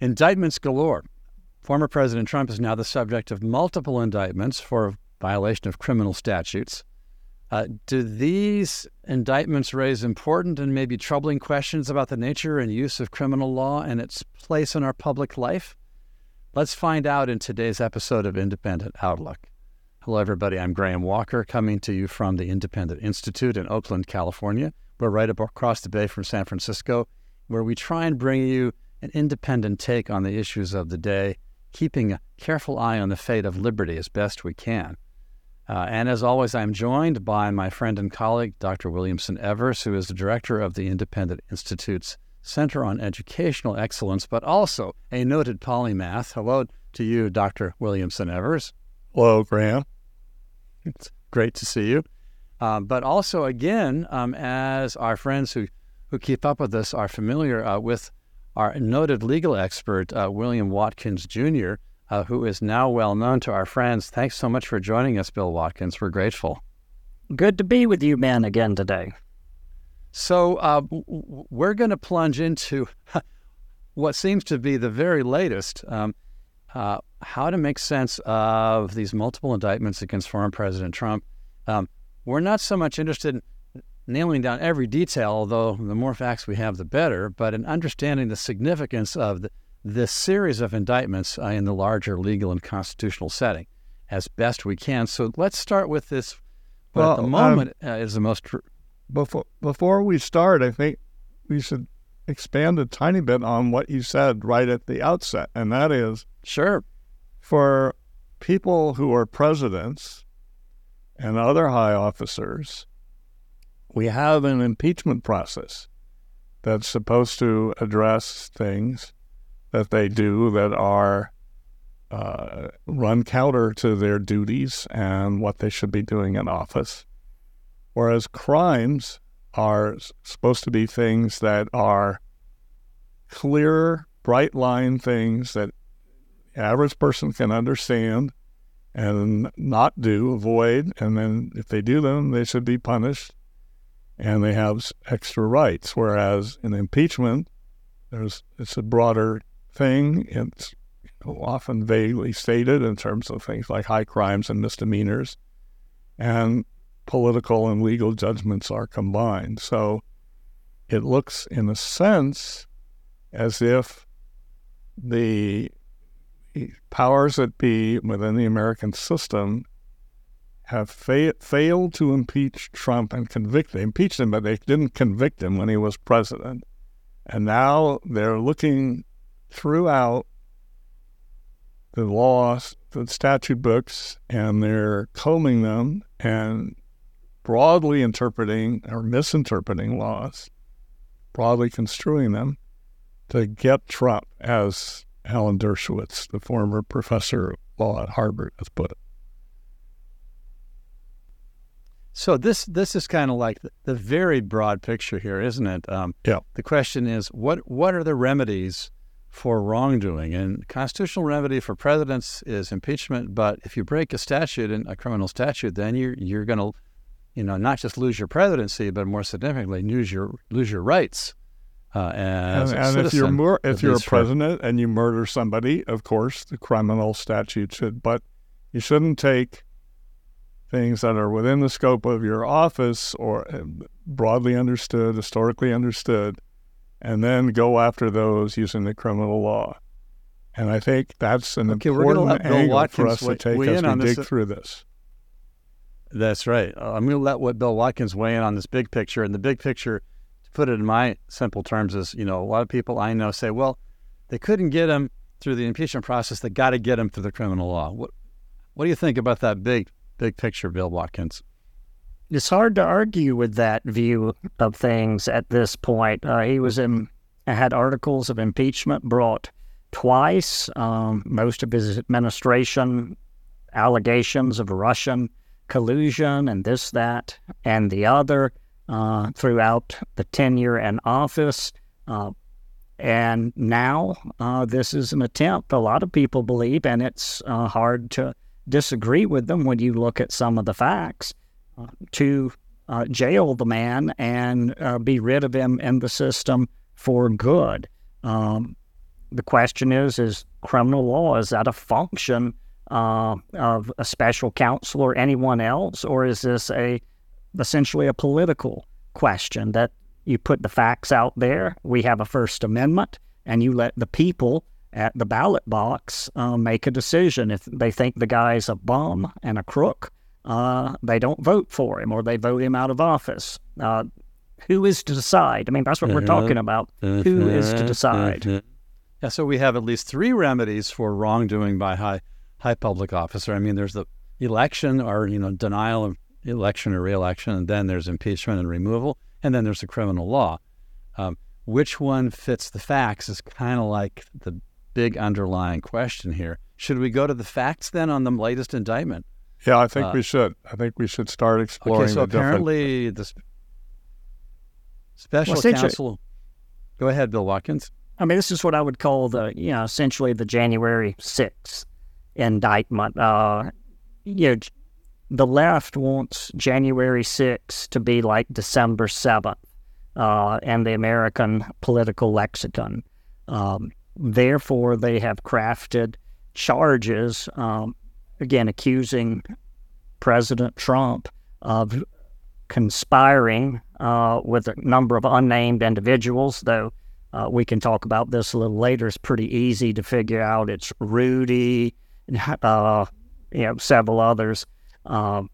Indictments galore. Former President Trump is now the subject of multiple indictments for violation of criminal statutes. Uh, do these indictments raise important and maybe troubling questions about the nature and use of criminal law and its place in our public life? Let's find out in today's episode of Independent Outlook. Hello, everybody. I'm Graham Walker, coming to you from the Independent Institute in Oakland, California. We're right across the bay from San Francisco, where we try and bring you an independent take on the issues of the day, keeping a careful eye on the fate of liberty as best we can. Uh, and as always, I'm joined by my friend and colleague, Dr. Williamson Evers, who is the director of the Independent Institute's Center on Educational Excellence, but also a noted polymath. Hello to you, Dr. Williamson Evers. Hello, Graham. It's great to see you. Um, but also, again, um, as our friends who, who keep up with us are familiar uh, with our noted legal expert, uh, William Watkins Jr., uh, who is now well known to our friends. Thanks so much for joining us, Bill Watkins. We're grateful. Good to be with you, man, again today. So, uh, we're going to plunge into what seems to be the very latest um, uh, how to make sense of these multiple indictments against former President Trump. Um, we're not so much interested in nailing down every detail, although the more facts we have, the better, but in understanding the significance of the, this series of indictments uh, in the larger legal and constitutional setting as best we can. So let's start with this. What well, at the um, moment um, uh, is the most. Tr- before before we start, I think we should expand a tiny bit on what you said right at the outset, and that is sure for people who are presidents and other high officers we have an impeachment process that's supposed to address things that they do that are uh, run counter to their duties and what they should be doing in office. Whereas crimes are supposed to be things that are clear, bright line things that average person can understand and not do, avoid, and then if they do them, they should be punished and they have extra rights. Whereas in impeachment, there's it's a broader thing. It's often vaguely stated in terms of things like high crimes and misdemeanors, and political and legal judgments are combined. So it looks, in a sense, as if the powers that be within the American system have fa- failed to impeach Trump and convict. They impeached him, but they didn't convict him when he was president. And now they're looking throughout the laws, the statute books, and they're combing them and broadly interpreting or misinterpreting laws, broadly construing them to get Trump, as Alan Dershowitz, the former professor of law at Harvard, has put it. So this this is kind of like the, the, very broad picture here, isn't it? Um, yeah. The question is, what what are the remedies for wrongdoing? And constitutional remedy for presidents is impeachment. But if you break a statute, and a criminal statute, then you're you're going to, you know, not just lose your presidency, but more significantly lose your lose your rights. Uh, and, and if you're more, if you're a president for, and you murder somebody, of course, the criminal statute should. But you shouldn't take things that are within the scope of your office or uh, broadly understood, historically understood, and then go after those using the criminal law. And I think that's an okay, important angle for us to take as we dig through this. That's right. Uh, I'm going to let what Bill Watkins weigh in on this big picture. And the big picture, to put it in my simple terms, is you know a lot of people I know say, well, they couldn't get him through the impeachment process. They got to get him through the criminal law. What What do you think about that big big picture, Bill Watkins. It's hard to argue with that view of things at this point. Uh, he was in, had articles of impeachment brought twice. Um, most of his administration allegations of Russian collusion and this, that, and the other uh, throughout the tenure in office. Uh, and now uh, this is an attempt, a lot of people believe, and it's uh, hard to disagree with them when you look at some of the facts, uh, to uh, jail the man and uh, be rid of him in the system for good. Um, the question is: Is criminal law is that a function uh, of a special counsel or anyone else, or is this a essentially a political question that you put the facts out there? We have a First Amendment, and you let the people at the ballot box uh, make a decision. If they think the guy's a bum and a crook, uh, they don't vote for him or they vote him out of office. Uh, who is to decide? I mean, that's what we're talking about. Who is to decide? Yeah, so we have at least three remedies for wrongdoing by high high public officer. I mean, there's the election or you know denial of election or reelection, and then there's impeachment and removal, and then there's the criminal law. Um, which one fits the facts is kind of like the big underlying question here. Should we go to the facts then on the latest indictment? Yeah, I think uh, we should. I think we should start exploring. Okay, so apparently different... the special well, counsel. Go ahead, Bill Watkins. I mean, this is what I would call the, you know, essentially the January 6th indictment. Uh, you know, the left wants January 6th to be like December 7th uh, and the American political lexicon. Um, therefore, they have crafted charges, um, again, accusing President Trump of conspiring uh, with a number of unnamed individuals, though uh, we can talk about this a little later. It's pretty easy to figure out. It's Rudy, uh, you know, several others, um,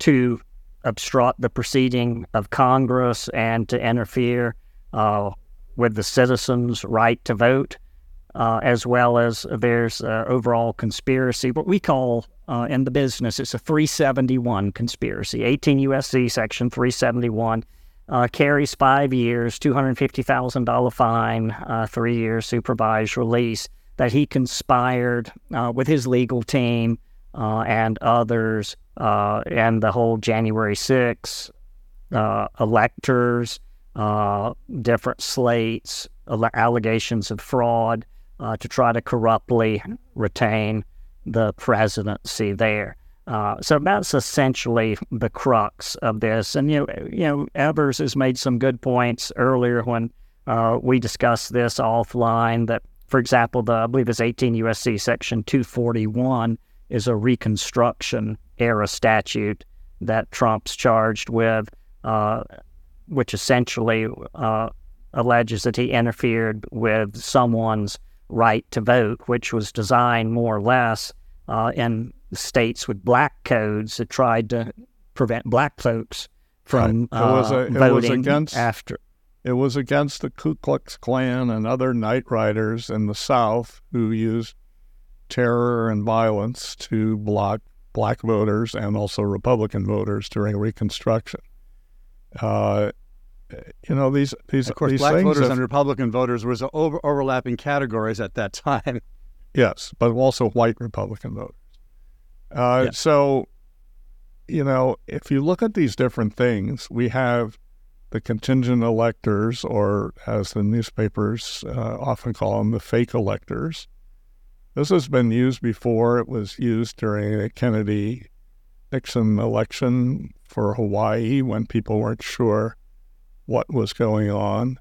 to obstruct the proceeding of Congress and to interfere uh, with the citizens' right to vote, uh, as well as there's overall conspiracy, what we call uh, in the business, it's a 371 conspiracy, 18 USC section 371 uh, carries five years, $250,000 fine, uh, three years supervised release, that he conspired uh, with his legal team uh, and others uh, and the whole January 6 uh, electors, different slates, allegations of fraud to try to corruptly retain the presidency there. Uh, so that's essentially the crux of this. And you know, you know, Evers has made some good points earlier when uh, we discussed this offline. That, for example, the I believe it's 18 USC section 241 is a Reconstruction era statute that Trump's charged with, uh, which essentially uh, alleges that he interfered with someone's right to vote, which was designed more or less uh, in states with black codes that tried to prevent black folks from right. it was a, uh, it voting was against, after. It was against the Ku Klux Klan and other night riders in the South who used terror and violence to block black voters and also Republican voters during Reconstruction. Uh, you know these these of course these black voters have, and Republican voters was over, overlapping categories at that time. Yes, but also white Republican voters. Uh. So, you know, if you look at these different things, we have the contingent electors, or as the newspapers uh, often call them, the fake electors. This has been used before. It was used during the Kennedy Nixon election for Hawaii when people weren't sure what was going on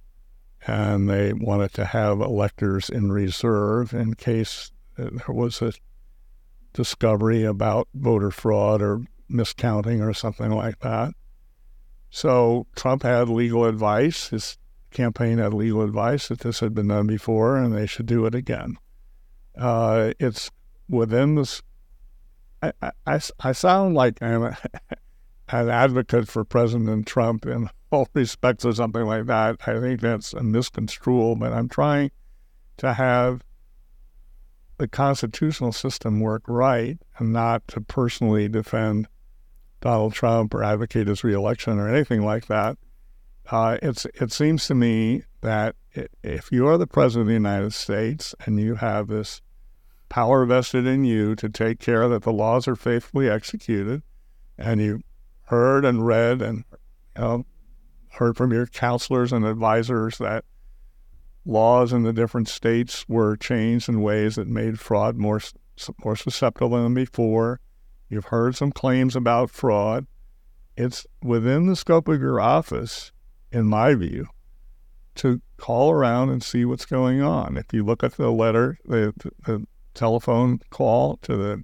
and they wanted to have electors in reserve in case there was a discovery about voter fraud or miscounting or something like that. So Trump had legal advice. His campaign had legal advice that this had been done before and they should do it again. Uh, it's within this. I, I, I sound like I'm a, an advocate for President Trump in all respects or something like that. I think that's a misconstrual, but I'm trying to have the constitutional system work right and not to personally defend Donald Trump or advocate his reelection or anything like that. Uh, it's it seems to me that if you are the president of the United States and you have this power vested in you to take care that the laws are faithfully executed, and you heard and read and you know, heard from your counselors and advisors that laws in the different states were changed in ways that made fraud more more susceptible than before. You've heard some claims about fraud. It's within the scope of your office, in my view, to call around and see what's going on. If you look at the letter, the, the telephone call to the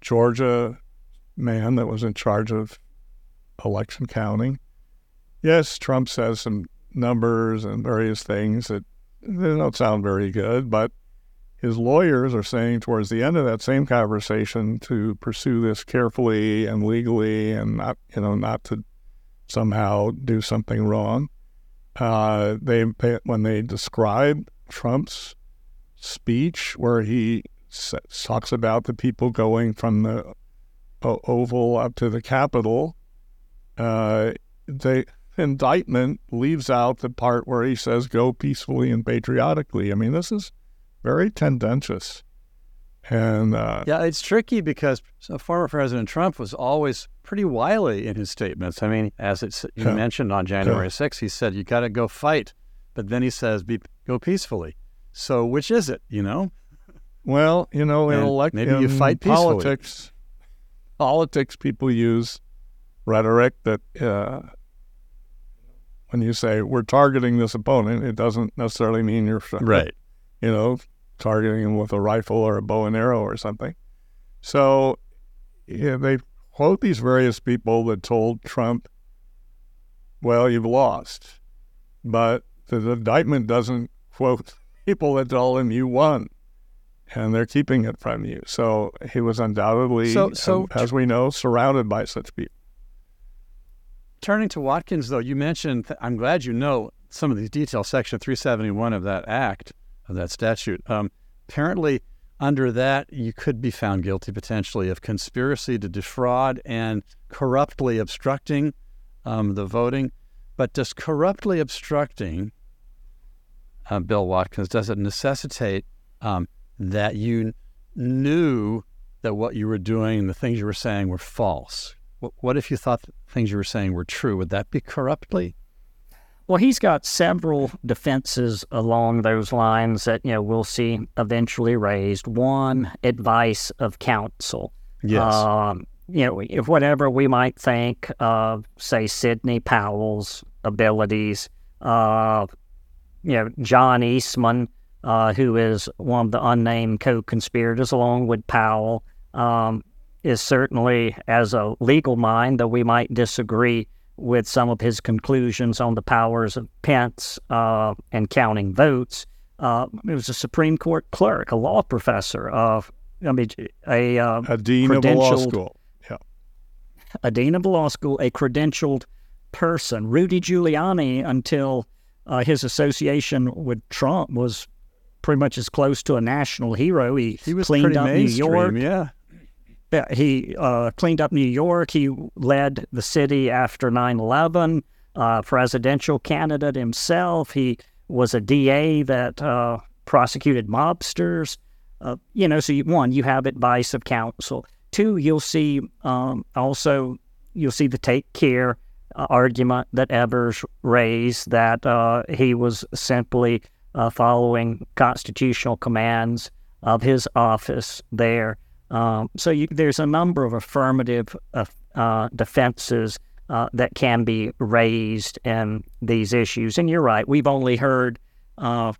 Georgia man that was in charge of election counting, yes, Trump says some numbers and various things that they don't sound very good, but his lawyers are saying towards the end of that same conversation to pursue this carefully and legally and not, you know, not to somehow do something wrong. Uh, they, they, when they describe Trump's speech, where he talks about the people going from the Oval up to the Capitol, uh, the indictment leaves out the part where he says, "Go peacefully and patriotically." I mean, this is very tendentious. And uh, yeah, it's tricky because former President Trump was always pretty wily in his statements. I mean, as it's, you yeah. mentioned on January yeah. 6th, he said, you got to go fight. But then he says, Be, go peacefully. So which is it, you know? Well, you know, in elect- maybe you fight peacefully. politics, politics, people use rhetoric that uh, when you say we're targeting this opponent, it doesn't necessarily mean you're right you know, targeting him with a rifle or a bow and arrow or something. So yeah, they quote these various people that told Trump, well, you've lost. But the indictment doesn't quote people that told him you won. And they're keeping it from you. So he was undoubtedly, so, so um, as we know, surrounded by such people. Turning to Watkins, though, you mentioned, I'm glad you know some of these details, Section 371 of that act of that statute. Um, apparently, under that, you could be found guilty potentially of conspiracy to defraud and corruptly obstructing um, the voting. But does corruptly obstructing, uh, Bill Watkins, does it necessitate um, that you knew that what you were doing and the things you were saying were false? What, what if you thought things you were saying were true? Would that be corruptly? Well, he's got several defenses along those lines that you know we'll see eventually raised. One, advice of counsel. Yes. Um, you know, if whatever we might think of, say, Sidney Powell's abilities, uh, you know, John Eastman, uh, who is one of the unnamed co-conspirators along with Powell, um, is certainly as a legal mind, though we might disagree with some of his conclusions on the powers of Pence uh, and counting votes. Uh, he was a Supreme Court clerk, a law professor, of I mean, a, uh, a dean of a law school. Yeah. A dean of a law school, a credentialed person. Rudy Giuliani, until uh, his association with Trump, was pretty much as close to a national hero. He, he was cleaned up New York. Yeah he uh, cleaned up New York. He led the city after 9 11, uh, presidential candidate himself. He was a DA that uh, prosecuted mobsters. Uh, you know, so you, one, you have advice of counsel. Two, you'll see um, also, you'll see the take care uh, argument that Evers raised that uh, he was simply following constitutional commands of his office there. Um, so you, there's a number of affirmative uh, uh, defenses uh, that can be raised in these issues. And you're right, we've only heard uh,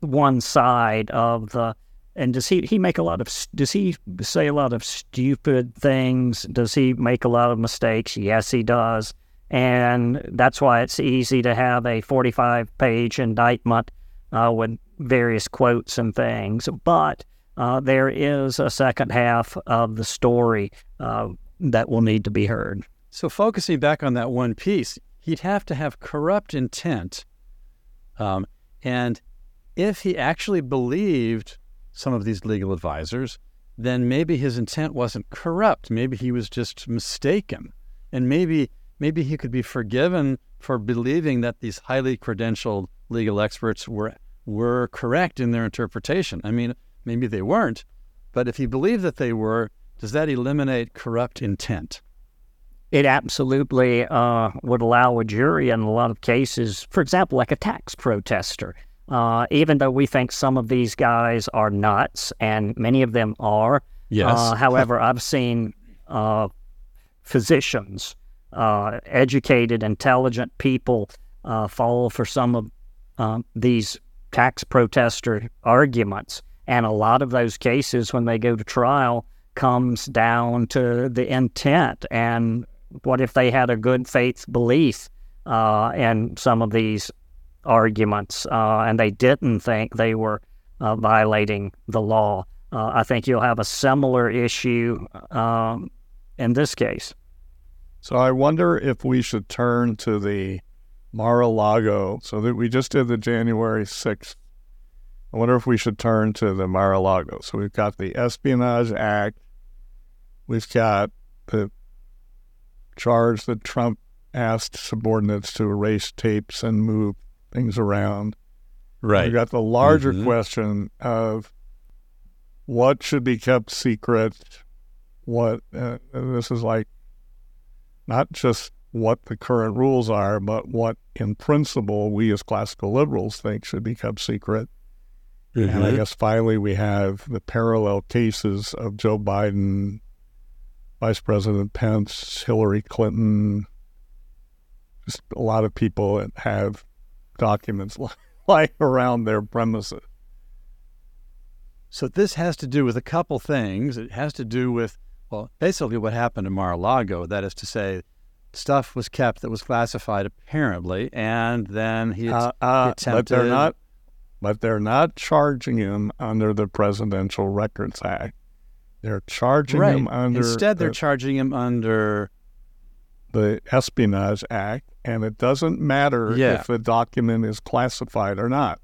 one side of the. And does he he make a lot of does he say a lot of stupid things? Does he make a lot of mistakes? Yes, he does. And that's why it's easy to have a 45 page indictment uh, with various quotes and things. But uh, there is a second half of the story uh, that will need to be heard. So, focusing back on that one piece, he'd have to have corrupt intent. Um, and if he actually believed some of these legal advisors, then maybe his intent wasn't corrupt. Maybe he was just mistaken. And maybe maybe he could be forgiven for believing that these highly credentialed legal experts were were correct in their interpretation. I mean, Maybe they weren't, but if you believe that they were, does that eliminate corrupt intent? It absolutely uh, would allow a jury in a lot of cases, for example, like a tax protester. Uh, even though we think some of these guys are nuts, and many of them are. Yes. Uh, however, I've seen uh, physicians, uh, educated, intelligent people uh, fall for some of um, these tax protester arguments. And a lot of those cases, when they go to trial, comes down to the intent and what if they had a good faith belief uh, in some of these arguments uh, and they didn't think they were uh, violating the law. Uh, I think you'll have a similar issue um, in this case. So I wonder if we should turn to the Mar-a-Lago. So that we just did the January 6th. I wonder if we should turn to the Mar-a-Lago. So we've got the Espionage Act. We've got the charge that Trump asked subordinates to erase tapes and move things around. Right. We've got the larger Mhm. question of what should be kept secret. What uh, this is like, not just what the current rules are, but what, in principle, we as classical liberals think should be kept secret. And I Mhm. guess finally we have the parallel cases of Joe Biden, Vice President Pence, Hillary Clinton. Just a lot of people that have documents lying around their premises. So this has to do with a couple things. It has to do with, well, basically what happened in Mar-a-Lago. That is to say, stuff was kept that was classified apparently, and then he Uh, uh, but they're not. But they're not charging him under the Presidential Records Act. They're charging right. him under Instead, they're the, charging him under the Espionage Act, and it doesn't matter Yeah. if the document is classified or not.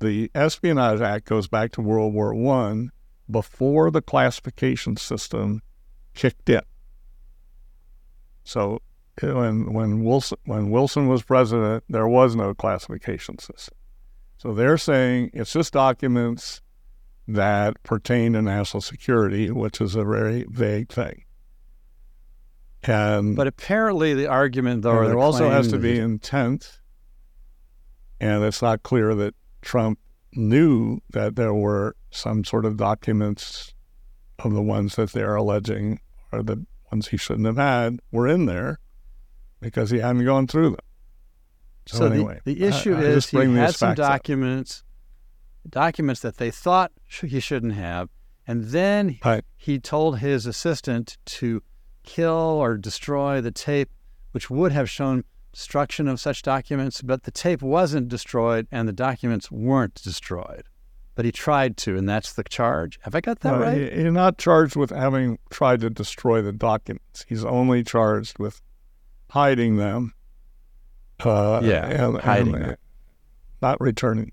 The Espionage Act goes back to World War One, before the classification system kicked in. So when when Wilson when Wilson was president, there was no classification system. So they're saying it's just documents that pertain to national security, which is a very vague thing. And But apparently, the argument, though, there the also has to be intent, and it's not clear that Trump knew that there were some sort of documents of the ones that they're alleging are the ones he shouldn't have had were in there because he hadn't gone through them. So, So, anyway, the, the issue I is just he had some facts up. documents, documents that they thought he shouldn't have, and then Right. he told his assistant to kill or destroy the tape, which would have shown destruction of such documents, but the tape wasn't destroyed and the documents weren't destroyed. But he tried to, and that's the charge. Have I got that Well, right? he- He's not charged with having tried to destroy the documents. He's only charged with hiding them. Uh, Yeah, and, hiding and, them. uh, not returning.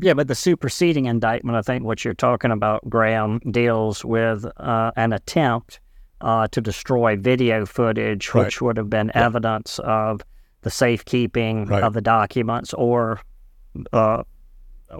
Yeah, but the superseding indictment, I think what you're talking about, Graham, deals with uh, an attempt uh, to destroy video footage, Right. which would have been evidence of the safekeeping Right. of the documents or uh,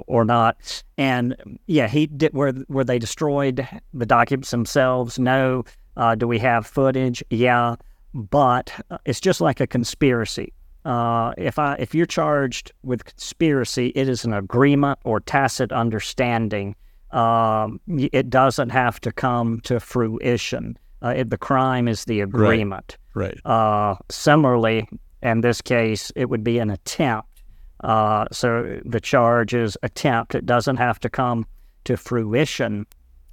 or not. And yeah, he did. Were were they destroyed the documents themselves? No. Uh, do we have footage? Yeah, but uh, it's just like a conspiracy. Uh, if I if you're charged with conspiracy, it is an agreement or tacit understanding. Um, it doesn't have to come to fruition. Uh, it, the crime is the agreement. Right. Uh, similarly, in this case, it would be an attempt. Uh, so the charge is attempt. It doesn't have to come to fruition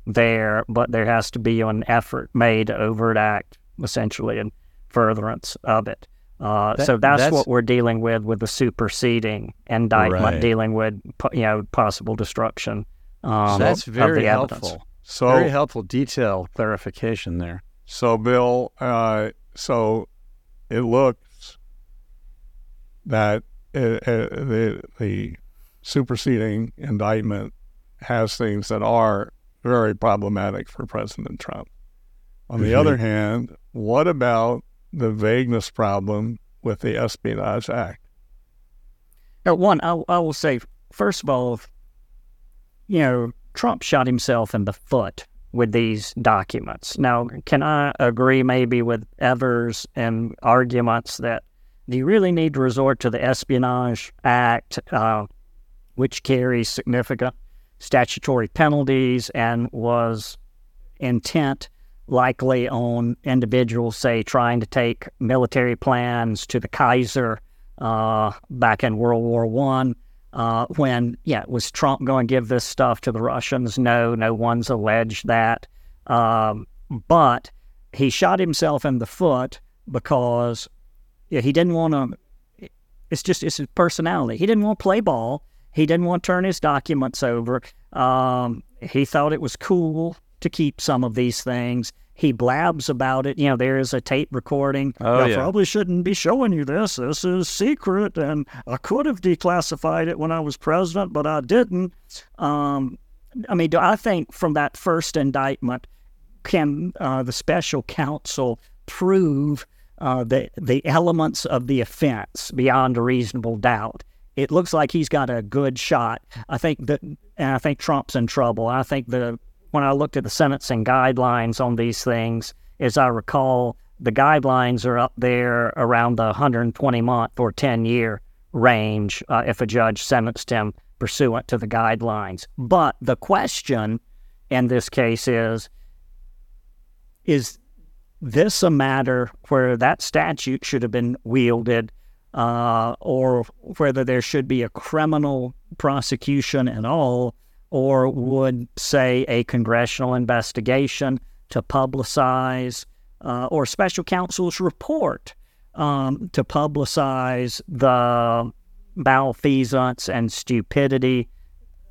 there, but there has to be an effort made to overt act, essentially, in furtherance of it. Uh, That- so that's, that's- what we're dealing with with the superseding indictment, Right. dealing with you know possible destruction. Um, So that's of very the evidence. helpful. So Very helpful detail clarification there. So, Bill, uh, so it looks that uh, uh, the the superseding indictment has things that are very problematic for President Trump. On the Mhm. other hand, what about the vagueness problem with the Espionage Act? Uh, one, I, I will say, first of all, you know, Trump shot himself in the foot with these documents. Now, can I agree maybe with Evers and arguments that you really need to resort to the Espionage Act, uh, which carries significant statutory penalties and was intent likely on individuals, say, trying to take military plans to the Kaiser uh, back in World War One. Uh, when yeah, was Trump going to give this stuff to the Russians? No, no one's alleged that. Um, but he shot himself in the foot because yeah, he didn't want to. It's just it's his personality. He didn't want to play ball. He didn't want to turn his documents over. Um, he thought it was cool to keep some of these things. He blabs about it. You know, there is a tape recording. Oh, I yeah. probably shouldn't be showing you this. This is secret, and I could have declassified it when I was president, but I didn't. Um, I mean, do I think from that first indictment, can uh, the special counsel prove uh, the the elements of the offense beyond a reasonable doubt? It looks like he's got a good shot. I think that, and I think Trump's in trouble. I think the when I looked at the sentencing guidelines on these things, as I recall, the guidelines are up there around the 120 month or 10 year range uh, if a judge sentenced him pursuant to the guidelines. But the question in this case is is this a matter where that statute should have been wielded uh, or whether there should be a criminal prosecution at all or would say a congressional investigation to publicize uh, or special counsel's report um, to publicize the malfeasance and stupidity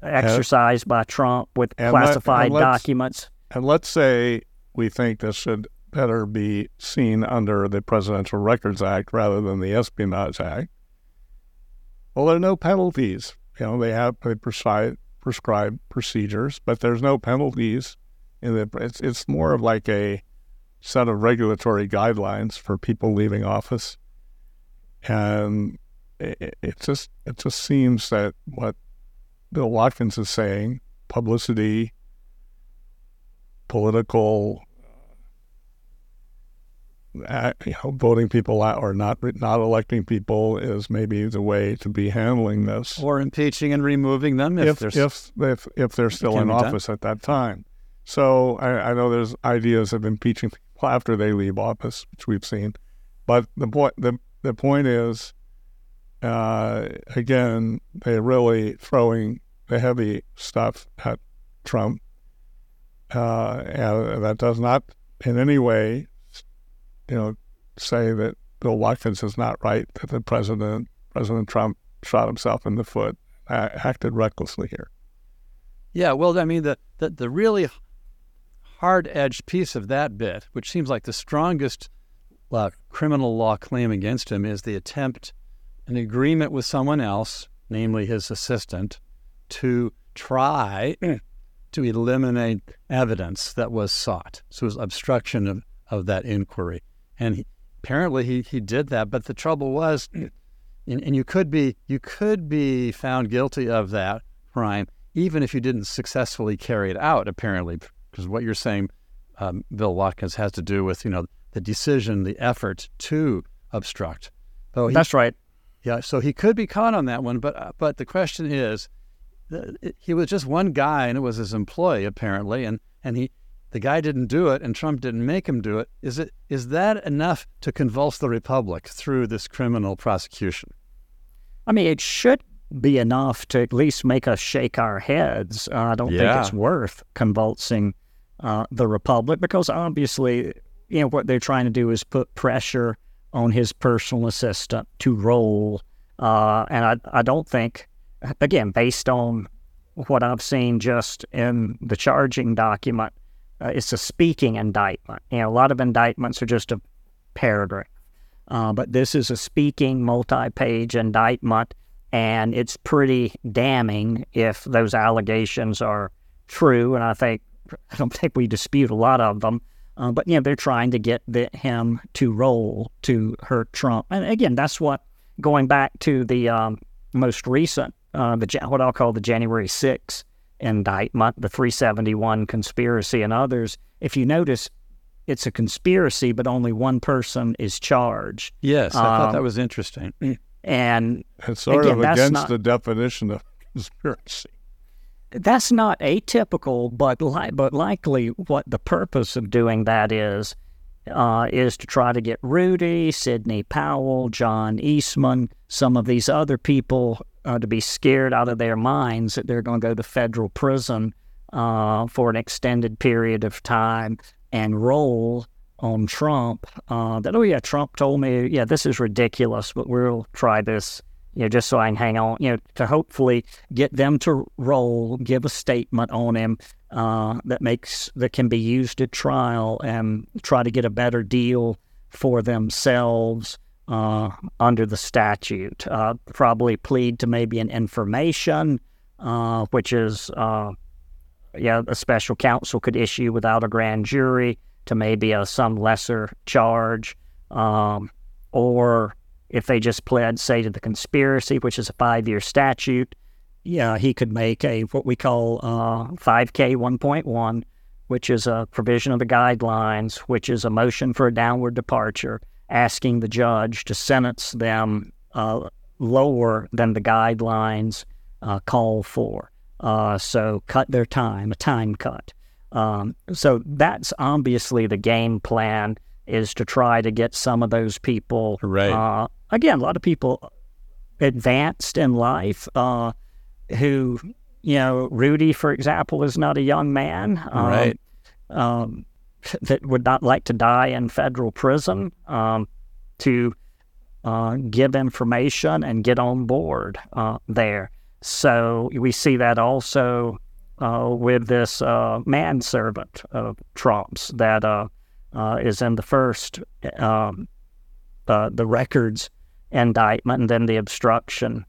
exercised by Trump with and classified let's- documents. And let's say we think this should better be seen under the Presidential Records Act rather than the Espionage Act. Well, there are no penalties. You know, they have they prescribe prescribe procedures, but there's no penalties. In the it's it's more of like a set of regulatory guidelines for people leaving office, and it, it just it just seems that what Bill Watkins is saying, publicity, political you know, voting people out or not not electing people is maybe the way to be handling this. Or impeaching and removing them if, if if if if they're still in be done. office at that time. So I, I know there's ideas of impeaching people after they leave office, which we've seen, but the point the the point is, uh, again, they're really throwing the heavy stuff at Trump, uh, and that does not in any way, you know, say that Bill Watkins is not right that the president President Trump shot himself in the foot, acted recklessly here. Yeah, well, I mean, the, the, the really hard edged piece of that bit, which seems like the strongest uh, criminal law claim against him, is the attempt, an agreement with someone else, namely his assistant, to try to eliminate evidence that was sought. So it was obstruction of, of that inquiry. And he, apparently he, he did that, but the trouble was, and, and you could be you could be found guilty of that crime even if you didn't successfully carry it out. Apparently, because what you're saying, um, Bill Watkins, has to do with you know the decision, the effort to obstruct. So he, That's right. yeah, so he could be caught on that one, but uh, but the question is, he was just one guy, and it was his employee apparently, and and he the guy didn't do it, and Trump didn't make him do it. Is it is that enough to convulse the republic through this criminal prosecution? I mean, it should be enough to at least make us shake our heads. Uh, I don't Yeah. think it's worth convulsing uh, the republic because obviously, you know, what they're trying to do is put pressure on his personal assistant to roll. Uh, and I, I don't think, again, based on what I've seen just in the charging document, uh, it's a speaking indictment. You know, a lot of indictments are just a paragraph. Uh, but this is a speaking multi-page indictment, and it's pretty damning if those allegations are true. And I think I don't think we dispute a lot of them. Uh, but you know they're trying to get the, him to roll to hurt Trump, and again that's what going back to the um, most recent, uh, the what I'll call the January 6th indictment, the 371 conspiracy and others. If you notice, it's a conspiracy, but only one person is charged. Yes, I thought Um, that was interesting. And It's sort Again, of against not- the definition of conspiracy. that's not atypical, but li- but likely what the purpose of doing that is uh, is to try to get Rudy, Sidney Powell, John Eastman, some of these other people uh, to be scared out of their minds that they're going to go to federal prison uh, for an extended period of time and roll on Trump. Uh, that, oh, yeah, Trump told me, yeah, this is ridiculous, but we'll try this you know, just so I can hang on, you know, to hopefully get them to roll, give a statement on him uh, that makes that can be used at trial, and try to get a better deal for themselves uh, under the statute. Uh, probably plead to maybe an information, uh, which is uh, yeah, a special counsel could issue without a grand jury to maybe a some lesser charge, um, or if they just pled, say, to the conspiracy, which is a five year statute, yeah, he could make a what we call uh, 5K 1.1, which is a provision of the guidelines, which is a motion for a downward departure, asking the judge to sentence them uh, lower than the guidelines uh, call for. Uh, so cut their time, a time cut. Um, so that's obviously the game plan is to try to get some of those people right. Uh, again, a lot of people advanced in life uh, who, you know, Rudy, for example, is not a young man. Um, right. Um, that would not like to die in federal prison um, to uh, give information and get on board uh, there. So we see that also uh, with this uh, manservant of Trump's that uh, uh, is in the first um, the records indictment and then the obstruction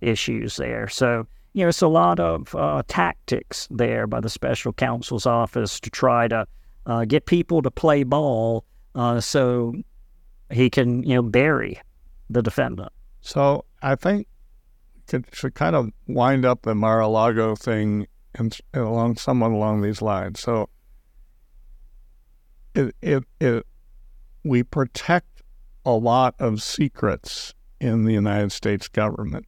issues there. So, you know, it's a lot of tactics there by the special counsel's office to try to uh, get people to play ball uh, so he can, you know, bury the defendant. So I think to, to kind of wind up the Mar-a-Lago thing and along someone along these lines. So it, it, it, we protect a lot of secrets in the United States government.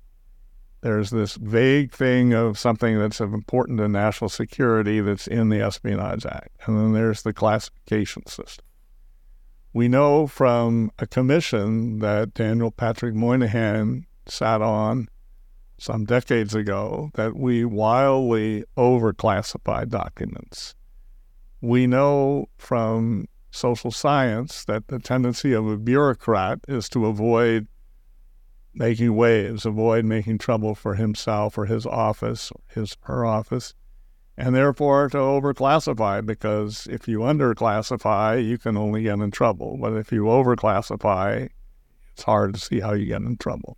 There's this vague thing of something that's of important to national security that's in the Espionage Act. And then there's the classification system. We know from a commission that Daniel Patrick Moynihan sat on some decades ago that we wildly overclassify documents. We know from social science that the tendency of a bureaucrat is to avoid making waves, avoid making trouble for himself or his office, his her office, and therefore to overclassify because if you underclassify, you can only get in trouble. But if you overclassify, it's hard to see how you get in trouble.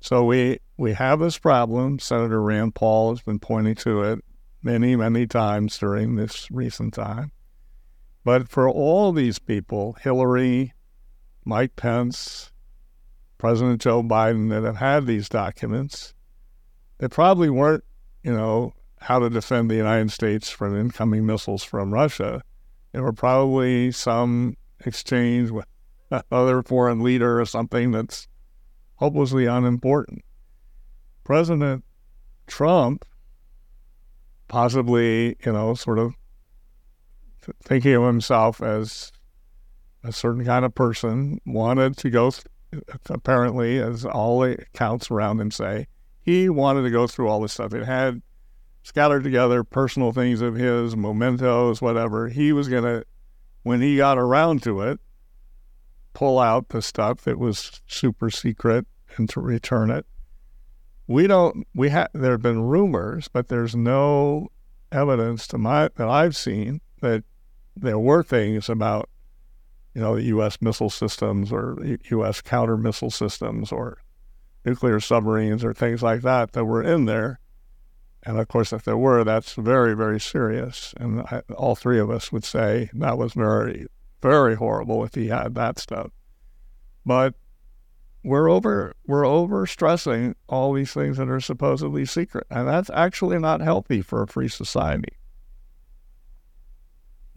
So we we have this problem. Senator Rand Paul has been pointing to it many, many times during this recent time. But for all these people, Hillary, Mike Pence, President Joe Biden, that have had these documents, they probably weren't, you know, how to defend the United States from incoming missiles from Russia. They were probably some exchange with another foreign leader or something that's hopelessly unimportant. President Trump possibly, you know, sort of thinking of himself as a certain kind of person, wanted to go, apparently, as all the accounts around him say, he wanted to go through all this stuff. It had scattered together personal things of his, mementos, whatever. He was going to, when he got around to it, pull out the stuff that was super secret and to return it. We don't, we have, there have been rumors, but there's no evidence to my, that I've seen that there were things about, you know, the U.S. missile systems or U.S. counter missile systems or nuclear submarines or things like that that were in there. And of course, if there were, that's very, very serious. And I, all three of us would say that was very, very horrible if he had that stuff. But we're over we're over stressing all these things that are supposedly secret, and that's actually not healthy for a free society.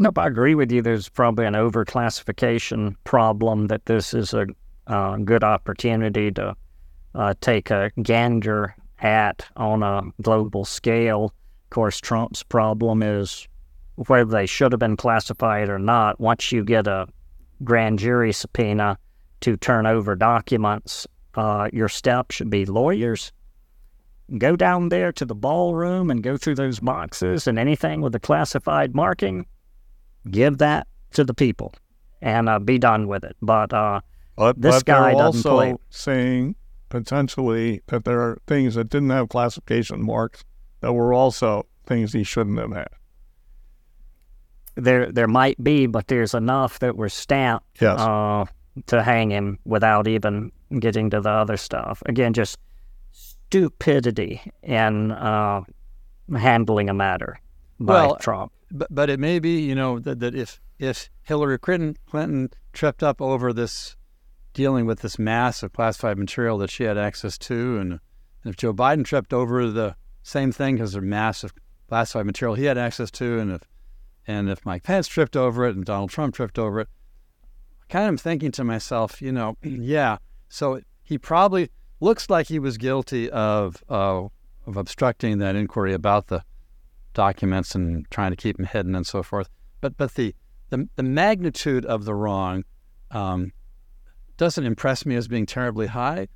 Nope, I agree with you. There's probably an overclassification problem that this is a uh, good opportunity to uh, take a gander at on a global scale. Of course, Trump's problem is whether they should have been classified or not. Once you get a grand jury subpoena to turn over documents, uh, your step should be lawyers. Go down there to the ballroom and go through those boxes and anything with a classified marking, give that to the people and uh, be done with it. But uh, But, This but guy they're doesn't also play. saying potentially that there are things that didn't have classification marks that were also things he shouldn't have had. there there might be, but there's enough that were stamped Yes. uh, to hang him without even getting to the other stuff. Again, just stupidity in uh, handling a matter by Well, Trump. But, but it may be, you know, that, that if if Hillary Clinton, Clinton tripped up over this dealing with this mass of classified material that she had access to, and, if Joe Biden tripped over the same thing because there's mass of classified material he had access to, and if and if Mike Pence tripped over it and Donald Trump tripped over it, I kind of am thinking to myself, you know, yeah, so he probably looks like he was guilty of uh, of obstructing that inquiry about the documents and trying to keep them hidden and so forth. But but the the, the magnitude of the wrong um, doesn't impress me as being terribly high.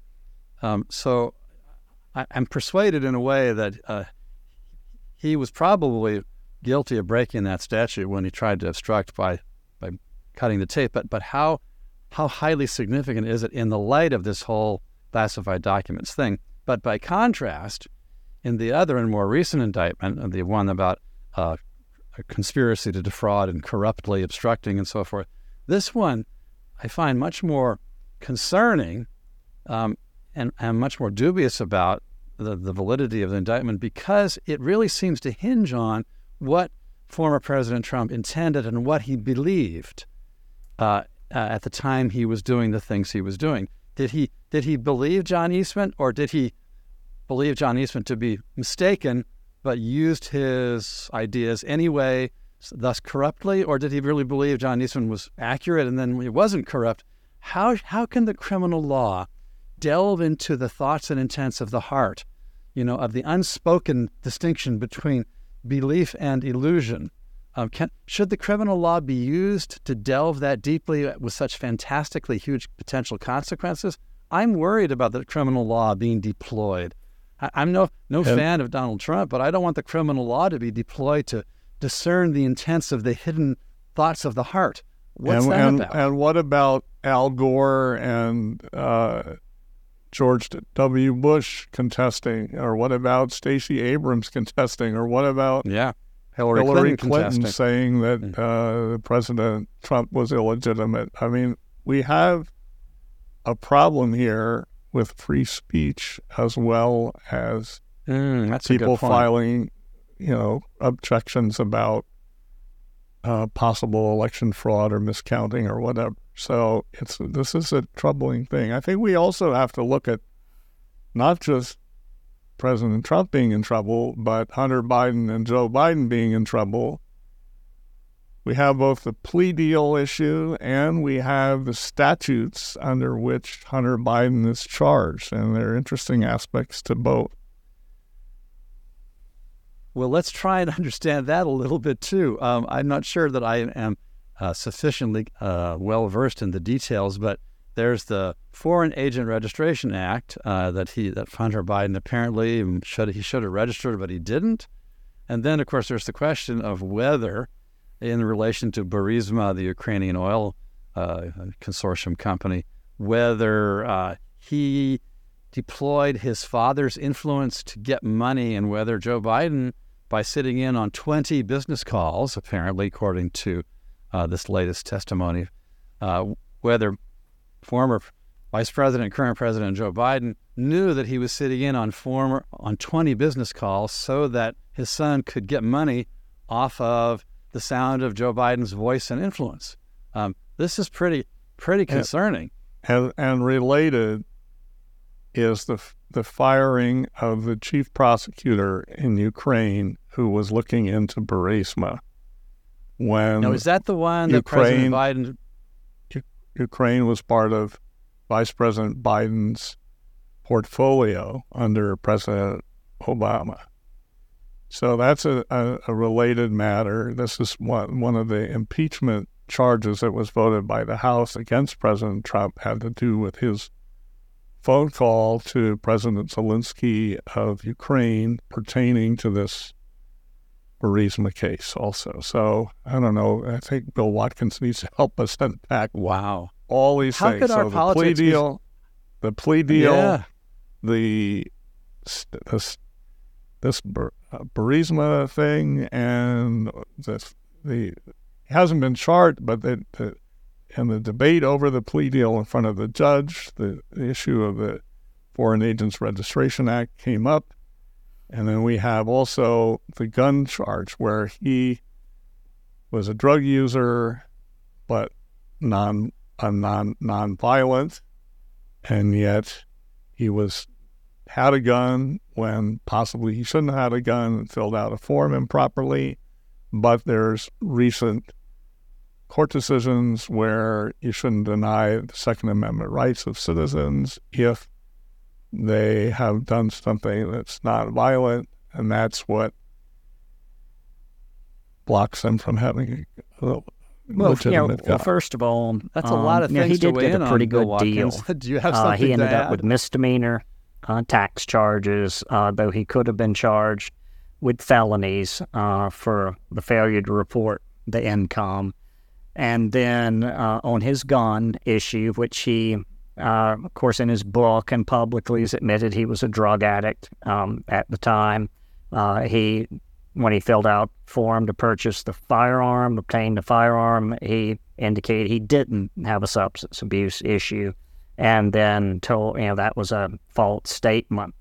Um, so I, I'm persuaded in a way that uh, he was probably guilty of breaking that statute when he tried to obstruct by by cutting the tape. But but how how highly significant is it in the light of this whole classified documents thing? But by contrast, in the other and more recent indictment, the one about uh, conspiracy to defraud and corruptly obstructing and so forth, this one I find much more concerning um, and, and much more dubious about the, the validity of the indictment because it really seems to hinge on what former President Trump intended and what he believed uh, uh, at the time he was doing the things he was doing. Did he did he believe John Eastman, or did he believe John Eastman to be mistaken, but used his ideas anyway, thus corruptly, or did he really believe John Eastman was accurate and then he wasn't corrupt? How how can the criminal law delve into the thoughts and intents of the heart, you know, of the unspoken distinction between belief and illusion? Um, can, should the criminal law be used to delve that deeply with such fantastically huge potential consequences? I'm worried about the criminal law being deployed. I, I'm no no fan of Donald Trump, but I don't want the criminal law to be deployed to discern the intents of the hidden thoughts of the heart. What's and, that and, about? and what about Al Gore and uh, George W. Bush contesting, or what about Stacey Abrams contesting, or what about yeah, Hillary, Hillary Clinton, Clinton, saying that uh, President Trump was illegitimate? I mean, we have a problem here with free speech as well as Mm, that's people filing, you know, objections about uh, possible election fraud or miscounting or whatever. So it's this is a troubling thing. I think we also have to look at not just President Trump being in trouble, but Hunter Biden and Joe Biden being in trouble. We have both the plea deal issue and we have the statutes under which Hunter Biden is charged, and there are interesting aspects to both. Well, let's try and understand that a little bit too. Um, I'm not sure that I am uh, sufficiently uh, well versed in the details, but there's the Foreign Agent Registration Act uh, that he that Hunter Biden apparently should he should have registered, but he didn't. And then, of course, there's the question of whether, in relation to Burisma, the Ukrainian oil uh, consortium company, whether uh, he deployed his father's influence to get money, and whether Joe Biden, by sitting in on 20 business calls, apparently, according to uh, this latest testimony, uh, whether former Vice President, current President Joe Biden knew that he was sitting in on former on 20 business calls so that his son could get money off of the sound of Joe Biden's voice and influence. Um, this is pretty pretty concerning. and, and related is the the firing of the chief prosecutor in Ukraine who was looking into Burisma when Now, is that the one that President Biden? Ukraine was part of Vice President Biden's portfolio under President Obama. So that's a, a, a related matter. This is one, one of the impeachment charges that was voted by the House against President Trump had to do with his phone call to President Zelensky of Ukraine pertaining to this Burisma case also. So I don't know. I think Bill Watkins needs to help us unpack Wow. all these How things. could our the plea politics be- deal, the plea deal, Yeah. the s- this this uh, Burisma thing, and the the hasn't been charged, but the, the and the debate over the plea deal in front of the judge, the, the issue of the Foreign Agents Registration Act came up, and then we have also the gun charge where he was a drug user, but non a non non-violent, and yet he was had a gun when possibly he shouldn't have had a gun and filled out a form improperly. But there's recent court decisions where you shouldn't deny the Second Amendment rights of citizens if they have done something that's not violent, and that's what blocks them from having a Well, you know, legitimate well, gun. first of all, That's a um, lot of you know, things he did to weigh get in a pretty on, Bill good deal. Do you have Uh, something he ended to up add? with misdemeanor uh, tax charges, uh, though he could have been charged with felonies uh, for the failure to report the income. And then uh, on his gun issue, which he, uh, of course, in his book and publicly has admitted he was a drug addict um, at the time. Uh, he, when he filled out form to purchase the firearm, obtain the firearm, he indicated he didn't have a substance abuse issue, and then told you know that was a false statement.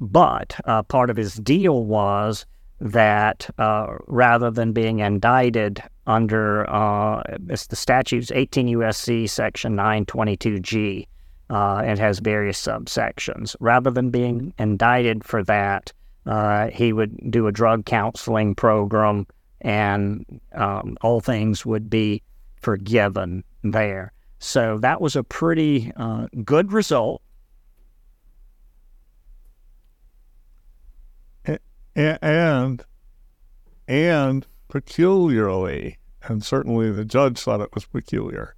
But uh, part of his deal was that uh, rather than being indicted under uh, it's the statutes 18 USC section 922G, uh, it has various subsections. Rather than being indicted for that, uh, he would do a drug counseling program, and um, all things would be forgiven there. So that was a pretty uh, good result. And and peculiarly, and certainly the judge thought it was peculiar.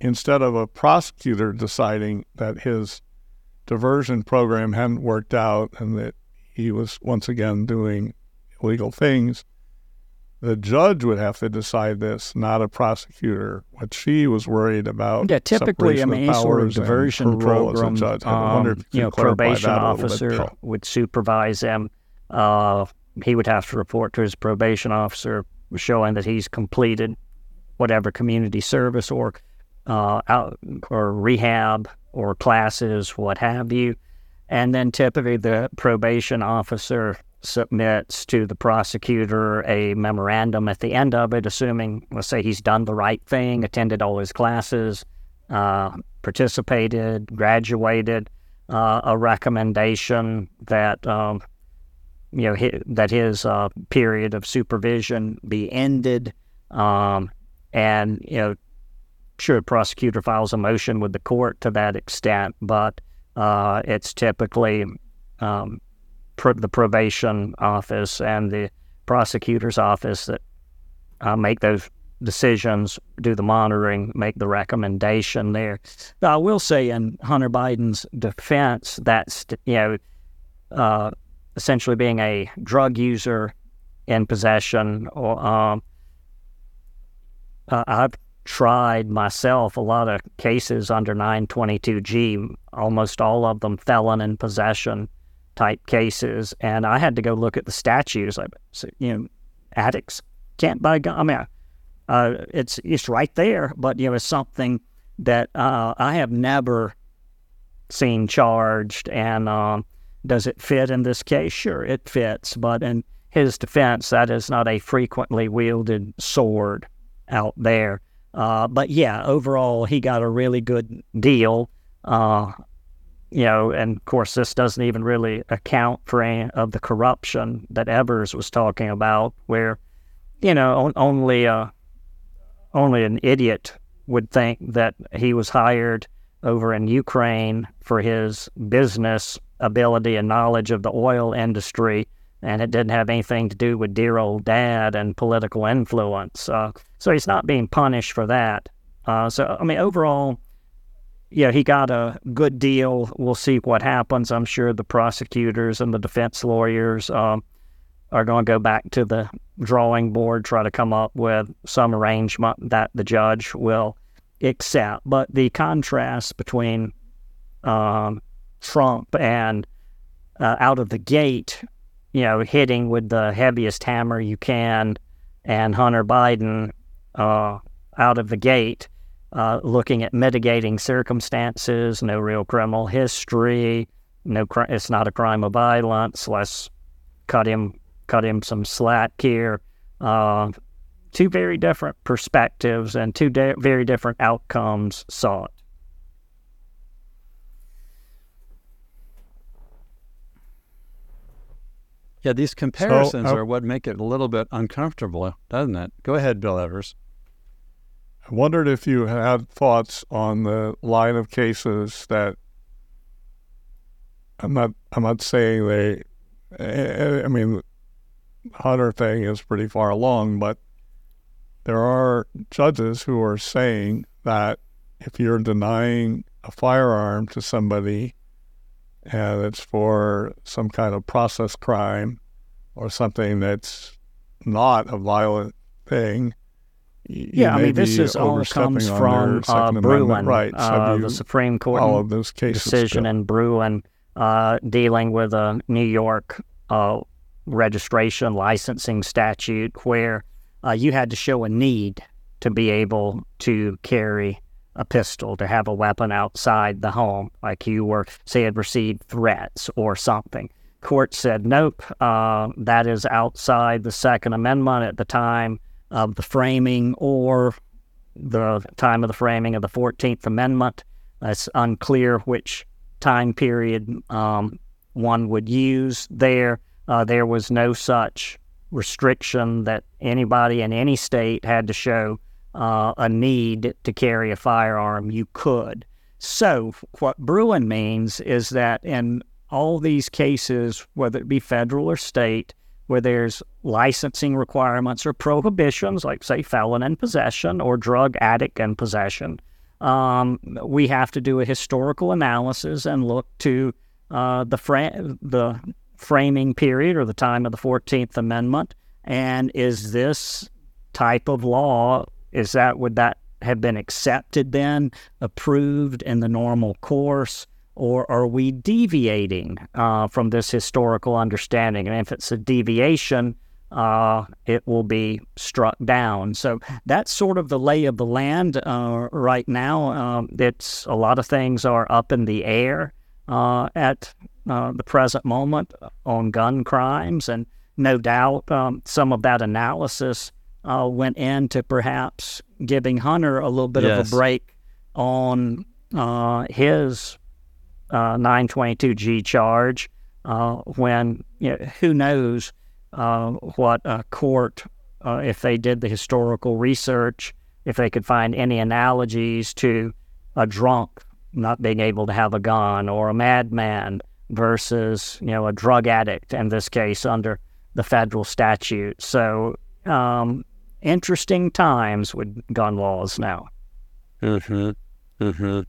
Instead of a prosecutor deciding that his diversion program hadn't worked out and that he was once again doing illegal things, the judge would have to decide this, not a prosecutor. What she was worried about. Yeah, typically, I mean, any sort of diversion her role as a program, judge. I wonder if um, you know, probation officer would supervise him. Uh, he would have to report to his probation officer, showing that he's completed whatever community service or uh, out, or rehab or classes, what have you. And then typically the probation officer submits to the prosecutor a memorandum at the end of it, assuming, let's say, he's done the right thing, attended all his classes, uh, participated, graduated, uh, a recommendation that um, you know hi, that his uh, period of supervision be ended, um, and you know, sure, prosecutor files a motion with the court to that extent, but uh, it's typically um, pro- the probation office and the prosecutor's office that uh, make those decisions, do the monitoring, make the recommendation there. I will say, in Hunter Biden's defense, that's you know, uh, essentially being a drug user in possession, or um, uh, I've tried myself a lot of cases under 922G, almost all of them felon in possession type cases, and I had to go look at the statutes. Like, so, you know, addicts can't buy gun. I mean, uh, it's it's right there, but you know, it's something that uh, I have never seen charged. And um, does it fit in this case? Sure, it fits. But in his defense, that is not a frequently wielded sword out there. Uh, but yeah, overall, he got a really good deal. Uh, you know, and of course, this doesn't even really account for any of the corruption that Evers was talking about, where, you know, on, only uh, only an idiot would think that he was hired over in Ukraine for his business ability and knowledge of the oil industry, and it didn't have anything to do with dear old dad and political influence. Uh, so he's not being punished for that. Uh, so, I mean, overall, yeah, he got a good deal. We'll see what happens. I'm sure the prosecutors and the defense lawyers um, are going to go back to the drawing board, try to come up with some arrangement that the judge will accept. But the contrast between um, Trump and uh, out of the gate, you know, hitting with the heaviest hammer you can, and Hunter Biden uh, out of the gate, uh, looking at mitigating circumstances, no real criminal history, no, cr- it's not a crime of violence. Let's cut him, cut him some slack here. Uh, two very different perspectives and two de- very different outcomes sought. Yeah, these comparisons so, uh, are what make it a little bit uncomfortable, doesn't it? Go ahead, Bill Evers. I wondered if you had thoughts on the line of cases that I'm not. I'm not saying they. I mean, the Hunter thing is pretty far along, but there are judges who are saying that if you're denying a firearm to somebody and it's for some kind of process crime or something that's not a violent thing. Yeah, I mean, this is all comes from uh, Bruen, right? Uh, the Supreme Court all of those cases decision in Bruen uh, dealing with a New York uh, registration licensing statute where uh, you had to show a need to be able to carry a pistol, to have a weapon outside the home, like you were, say, had received threats or something. Court said, nope, uh, that is outside the Second Amendment at the time of the framing or the time of the framing of the 14th Amendment. It's unclear which time period um, one would use there. Uh, there was no such restriction that anybody in any state had to show uh, a need to carry a firearm, you could. So, what Bruen means is that in all these cases, whether it be federal or state, where there's licensing requirements or prohibitions, like, say, felon in possession or drug addict in possession, um, we have to do a historical analysis and look to uh, the, fra- the framing period or the time of the 14th Amendment. And is this type of law is that would that have been accepted then, approved in the normal course, or are we deviating uh, from this historical understanding? And if it's a deviation, uh, it will be struck down. So that's sort of the lay of the land uh, right now. Um, it's a lot of things are up in the air uh, at uh, the present moment on gun crimes, and no doubt um, some of that analysis uh, went into perhaps giving Hunter a little bit yes. of a break on uh, his uh, 922G charge uh, when, you know, who knows uh, what a court, uh, if they did the historical research, if they could find any analogies to a drunk not being able to have a gun or a madman versus, you know, a drug addict in this case under the federal statute. So um, interesting times with gun laws now. Mm-hmm. Mm-hmm.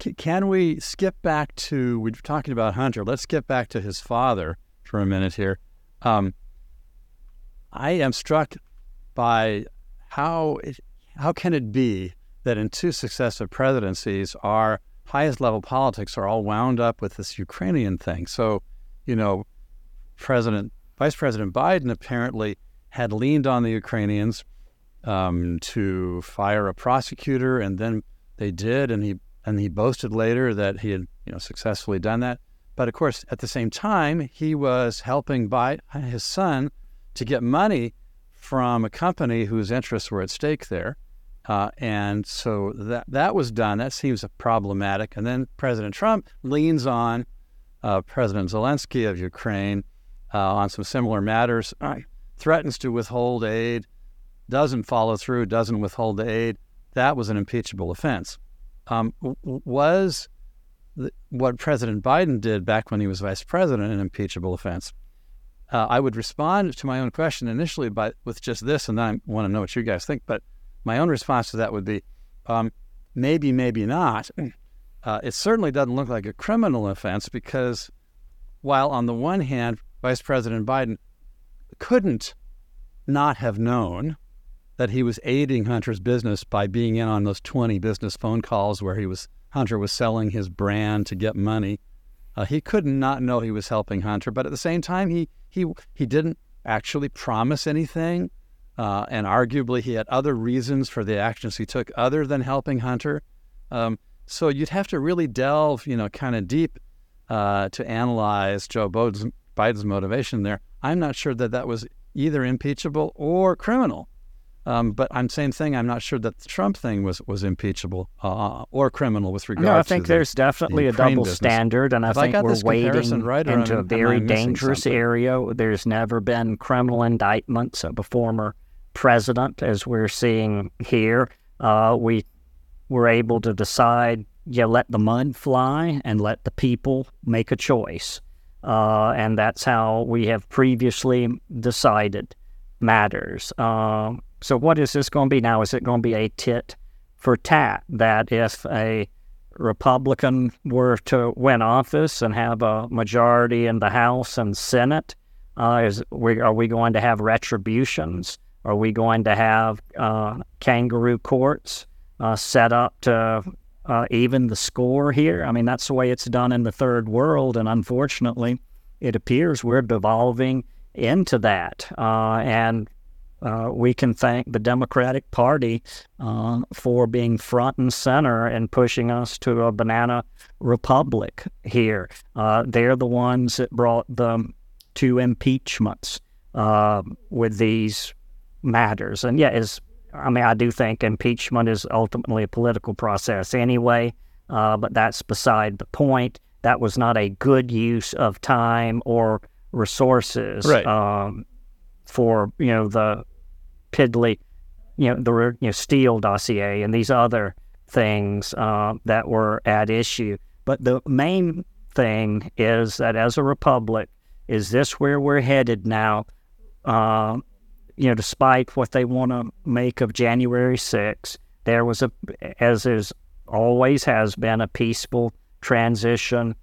Can we skip back to, we're talking about Hunter. Let's skip back to his father for a minute here. Um, I am struck by how it, how can it be that in two successive presidencies, our highest level politics are all wound up with this Ukrainian thing? So, you know, President, Vice President Biden apparently had leaned on the Ukrainians um, to fire a prosecutor, and then they did, and he and he boasted later that he had you know successfully done that. But of course, at the same time, he was helping by his son to get money from a company whose interests were at stake there. Uh, and so that that was done. That seems problematic. And then President Trump leans on uh, President Zelensky of Ukraine uh, on some similar matters, threatens to withhold aid, doesn't follow through, doesn't withhold the aid. That was an impeachable offense. Um, was what President Biden did back when he was vice president, an impeachable offense. Uh, I would respond to my own question initially by with just this, and then I want to know what you guys think. But my own response to that would be um, maybe, maybe not. Uh, it certainly doesn't look like a criminal offense because while on the one hand, Vice President Biden couldn't not have known that he was aiding Hunter's business by being in on those 20 business phone calls where he was Hunter was selling his brand to get money. Uh, he could not know he was helping Hunter, but at the same time, he he he didn't actually promise anything, uh, and arguably he had other reasons for the actions he took other than helping Hunter. Um, so you'd have to really delve, you know, kind of deep uh, to analyze Joe Biden's, Biden's motivation there. I'm not sure that that was either impeachable or criminal. Um, but I'm same thing. I'm not sure that the Trump thing was was impeachable uh, or criminal with regard. No, I think there's the, definitely the a double business. standard, and I Have think I we're wading right, into a very dangerous something? area. There's never been criminal indictments of a former president, as we're seeing here. Uh, we were able to decide, yeah, let the mud fly and let the people make a choice. Uh, and that's how we have previously decided matters. Uh, so, what is this going to be now? Is it going to be a tit for tat that if a Republican were to win office and have a majority in the House and Senate, uh, is we, are we going to have retributions? Are we going to have uh, kangaroo courts uh, set up to uh, even the score here? I mean, that's the way it's done in the third world, and unfortunately, it appears we're devolving into that. Uh, and uh, we can thank the Democratic Party uh, for being front and center and pushing us to a banana republic here. Uh, they're the ones that brought the two impeachments uh, with these matters. And yeah, is I mean, I do think impeachment is ultimately a political process anyway, uh, but that's beside the point. That was not a good use of time or resources Right. um, for you know the piddly, you know the you know Steele dossier and these other things uh, that were at issue. But the main thing is that as a republic, is this where we're headed now? Uh, you know, despite what they want to make of January 6th, there was a, as is always has been, a peaceful transition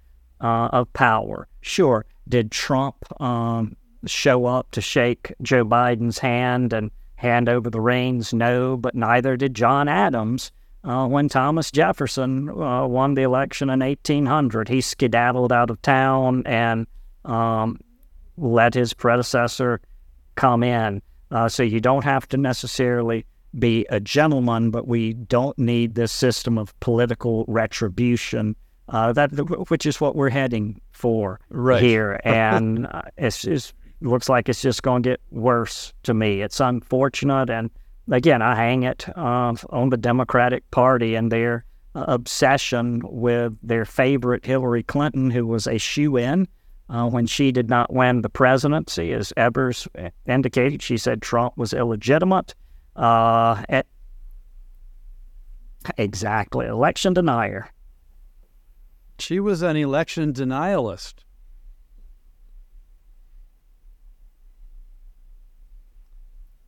uh, of power. Sure, did Trump um, show up to shake Joe Biden's hand and hand over the reins? No, but neither did John Adams. Uh, when Thomas Jefferson uh, won the election in 1800, he skedaddled out of town and um, let his predecessor come in. Uh, so you don't have to necessarily be a gentleman, but we don't need this system of political retribution. Uh, that which is what we're heading for Right. here, and uh, it's just looks like it's just going to get worse to me. It's unfortunate, and again, I hang it uh, on the Democratic Party and their uh, obsession with their favorite Hillary Clinton, who was a shoe in uh, when she did not win the presidency, as Evers indicated. She said Trump was illegitimate. Uh, at, exactly, election denier. She was an election denialist.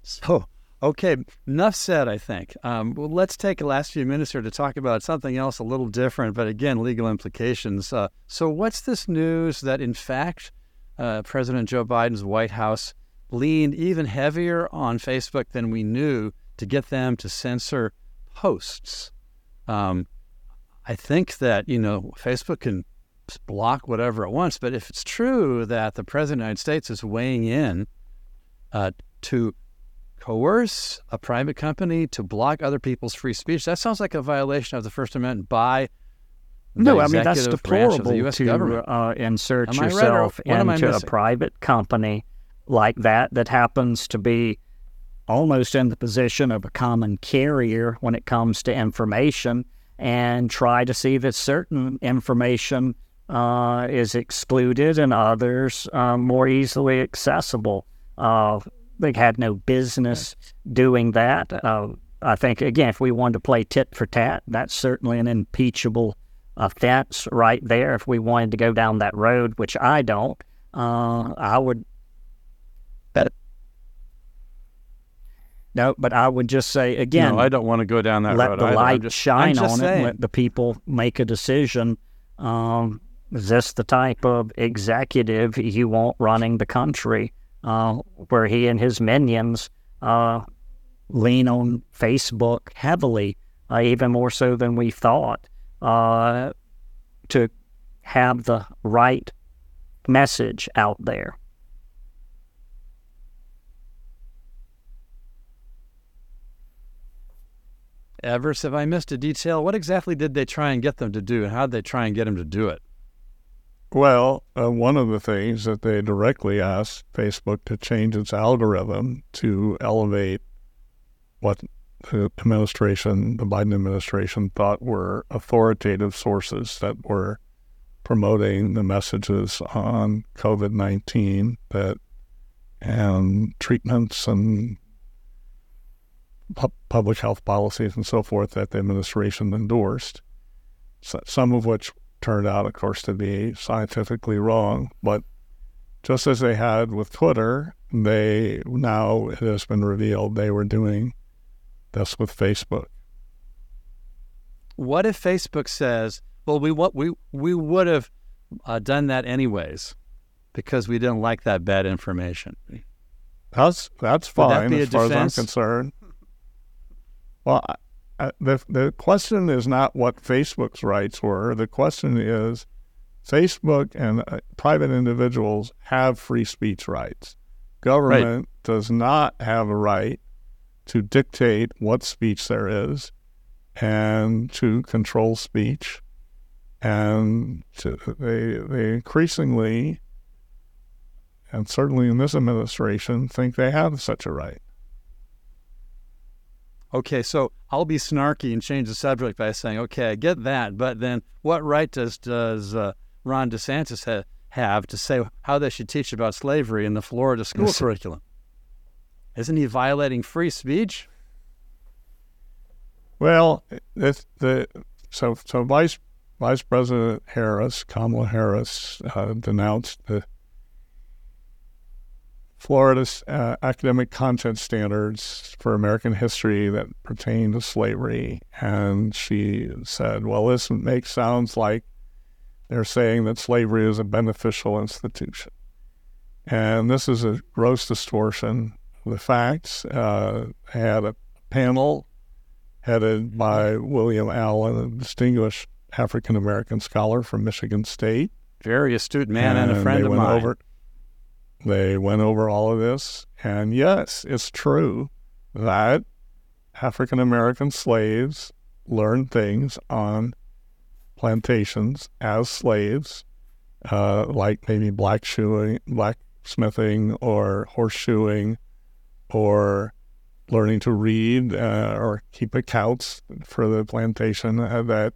So, okay, enough said, I think. Um, well, let's take the last few minutes here to talk about something else a little different, but again, legal implications. Uh, so, what's this news that, in fact, uh, President Joe Biden's White House leaned even heavier on Facebook than we knew to get them to censor posts? Um, I think that, you know, Facebook can block whatever it wants, but if it's true that the President of the United States is weighing in uh, to coerce a private company to block other people's free speech, that sounds like a violation of the First Amendment by No, I mean that's executive of the deplorable U.S. to uh, insert Am right, yourself I into a private company like that that happens to be almost in the position of a common carrier when it comes to information, and try to see that certain information uh, is excluded and others uh, more easily accessible. Uh, they had no business doing that. Uh, I think again, if we wanted to play tit for tat, that's certainly an impeachable offense right there if we wanted to go down that road, which I don't. Uh, I would. No, but I would just say again. No, I don't want to go down that let road. Let the light just, shine on saying. it and let the people make a decision. Um, is this the type of executive you want running the country uh, where he and his minions uh, lean on Facebook heavily, uh, even more so than we thought, uh, to have the right message out there? Evers, have I missed a detail? What exactly did they try and get them to do, and how did they try and get them to do it? Well, uh, one of the things that they directly asked Facebook to change its algorithm to elevate what the administration, the Biden administration, thought were authoritative sources that were promoting the messages on COVID 19 that and treatments and pu- public health policies and so forth that the administration endorsed, so, some of which turned out, of course, to be scientifically wrong. But just as they had with Twitter, they now it has been revealed they were doing this with Facebook. What if Facebook says, "Well, we what we we would have uh, done that anyways because we didn't like that bad information." That's that's that fine be as far defense? as I'm concerned. Well, I, the the question is not what Facebook's rights were. The question is, Facebook and uh, private individuals have free speech rights. Government does not have a right to dictate what speech there is, and to control speech, and to, they they increasingly and certainly in this administration, think they have such a right. Okay, so I'll be snarky and change the subject by saying, "Okay, I get that, but then what right does does uh, Ron DeSantis ha- have to say how they should teach about slavery in the Florida school Yes. curriculum? Isn't he violating free speech?" Well, this, the so so Vice Vice President Harris, Kamala Harris, uh, denounced the Florida's uh, academic content standards for American history that pertain to slavery, and she said, "Well, this makes sounds like they're saying that slavery is a beneficial institution, and this is a gross distortion of the facts." Uh, had a panel headed by William Allen, a distinguished African American scholar from Michigan State. Very astute man and, a friend of mine. Over, they went over all of this, and yes, it's true that African American slaves learned things on plantations as slaves, uh, like maybe black shoeing, blacksmithing, or horseshoeing, or learning to read uh, or keep accounts for the plantation uh, that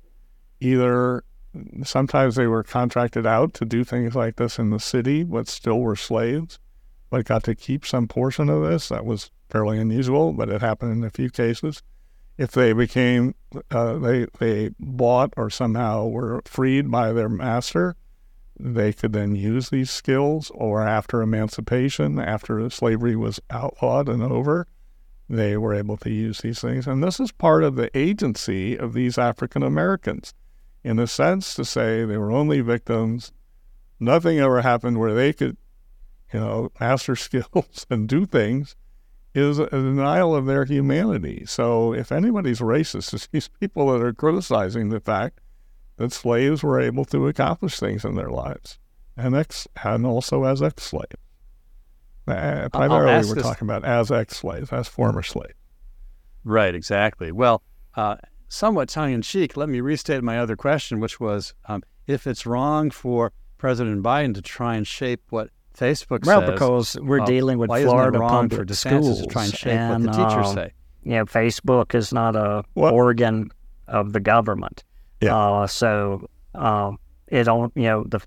either sometimes they were contracted out to do things like this in the city, but still were slaves, but got to keep some portion of this. That was fairly unusual, but it happened in a few cases. If they became, uh, they they bought or somehow were freed by their master, they could then use these skills. Or after emancipation, after slavery was outlawed and over, they were able to use these things. And this is part of the agency of these African Americans in a sense to say they were only victims. Nothing ever happened where they could, you know, master skills and do things is a denial of their humanity. So if anybody's racist, it's these people that are criticizing the fact that slaves were able to accomplish things in their lives, and ex and also as ex-slaves. Uh, primarily, we're this- talking about as ex-slaves, as former slaves. Right, exactly. Well, uh, somewhat tongue in cheek, let me restate my other question, which was um, if it's wrong for President Biden to try and shape what Facebook Well, says. because we're uh, dealing with why isn't it Florida wrong public schools to try and shape and, what the teachers uh, say? you know, Facebook is not a What? organ of the government. Yeah. Uh, so um, it don't, you know, the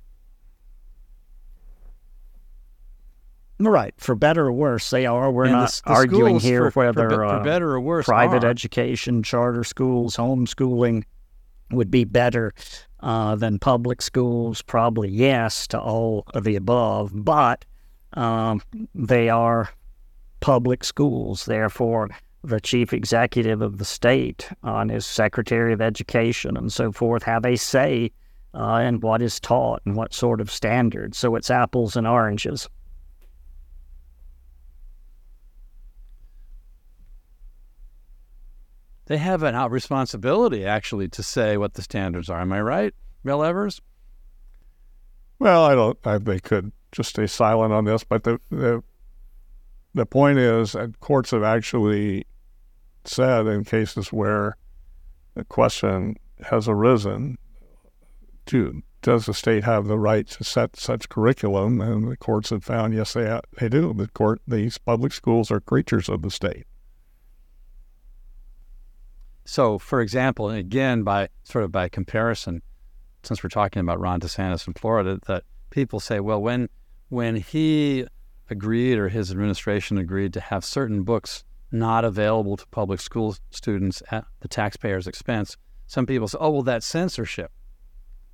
right for better or worse they are. We're And not s- the arguing here for, for whether be- for uh, better or worse, private are. education, charter schools, homeschooling would be better uh, than public schools? Probably yes to all of the above, but um, they are public schools. Therefore, the chief executive of the state and his secretary of education and so forth have a say uh, in what is taught and what sort of standards. So it's apples and oranges. They have an responsibility, actually, to say what the standards are. Am I right, Bill Evers? Well, I don't. I, they could just stay silent on this, but the the the point is, that courts have actually said in cases where the question has arisen, to does the state have the right to set such curriculum? And the courts have found yes, they they do. The court, these public schools are creatures of the state. So, for example, and again, by sort of by comparison, since we're talking about Ron DeSantis in Florida, that people say, well, when when he agreed or his administration agreed to have certain books not available to public school students at the taxpayer's expense, some people say, oh, well, that's censorship.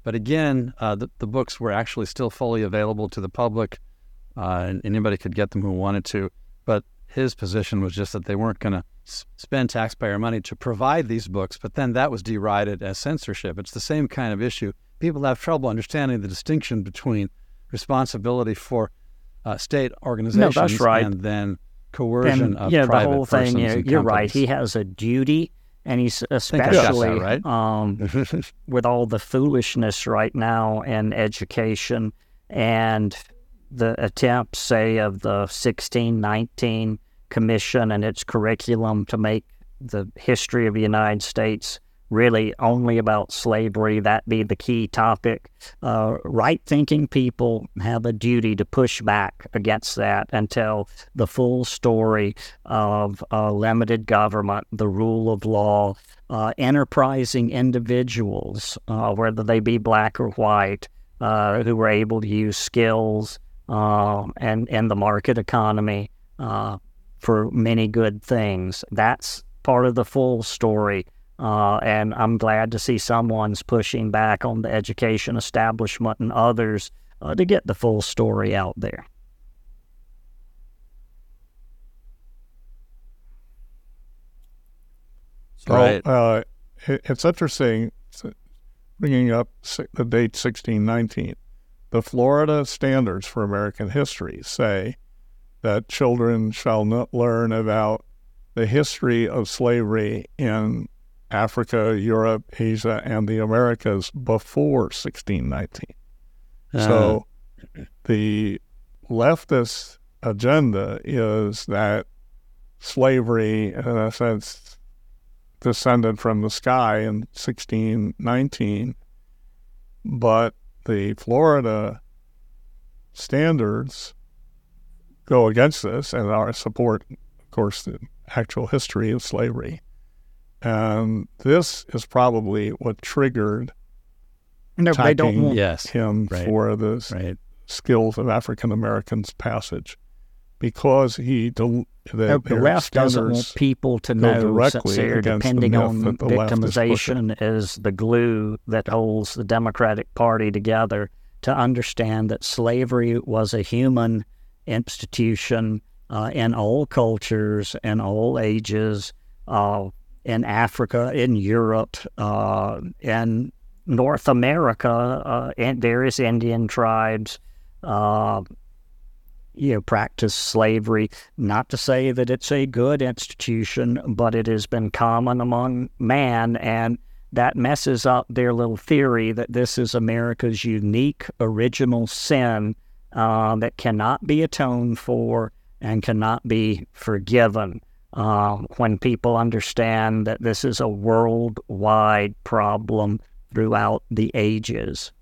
But again, uh, the, the, books were actually still fully available to the public, uh, and anybody could get them who wanted to. But his position was just that they weren't going to spend taxpayer money to provide these books, but then that was derided as censorship. It's the same kind of issue. People have trouble understanding the distinction between responsibility for uh, state organizations no, that's right. and then coercion and, of yeah, private the whole thing. You know, you're right. He has a duty, and he's that, especially right? um, with all the foolishness right now in education and the attempts, say, of the 1619 Commission and its curriculum to make the history of the United States really only about slavery, that be the key topic. Uh, right thinking people have a duty to push back against that and tell the full story of uh, limited government, the rule of law, uh, enterprising individuals, uh, whether they be black or white, uh, who were able to use skills uh, and, and the market economy for many good things. That's part of the full story. Uh, and I'm glad to see someone's pushing back on the education establishment and others uh, to get the full story out there. So, right. uh, it, it's interesting bringing up the date 1619. The Florida Standards for American History say that children shall not learn about the history of slavery in Africa, Europe, Asia, and the Americas before 1619. Uh. So the leftist agenda is that slavery, in a sense, descended from the sky in 1619, but the Florida standards go against this and our support, of course, the actual history of slavery. And this is probably what triggered no, they don't want yes, him right, for the right. skills of African Americans passage because he del- the, no, the left doesn't want people to know since they're depending the on the victimization is, is the glue that holds the Democratic Party together to understand that slavery was a human institution uh, in all cultures and all ages, uh, in Africa, in Europe, uh, in North America, uh, and various Indian tribes. Uh, you know, practice slavery. Not to say that it's a good institution, but it has been common among man, and that messes up their little theory that this is America's unique original sin uh, that cannot be atoned for and cannot be forgiven. Uh, when people understand that this is a worldwide problem throughout the ages.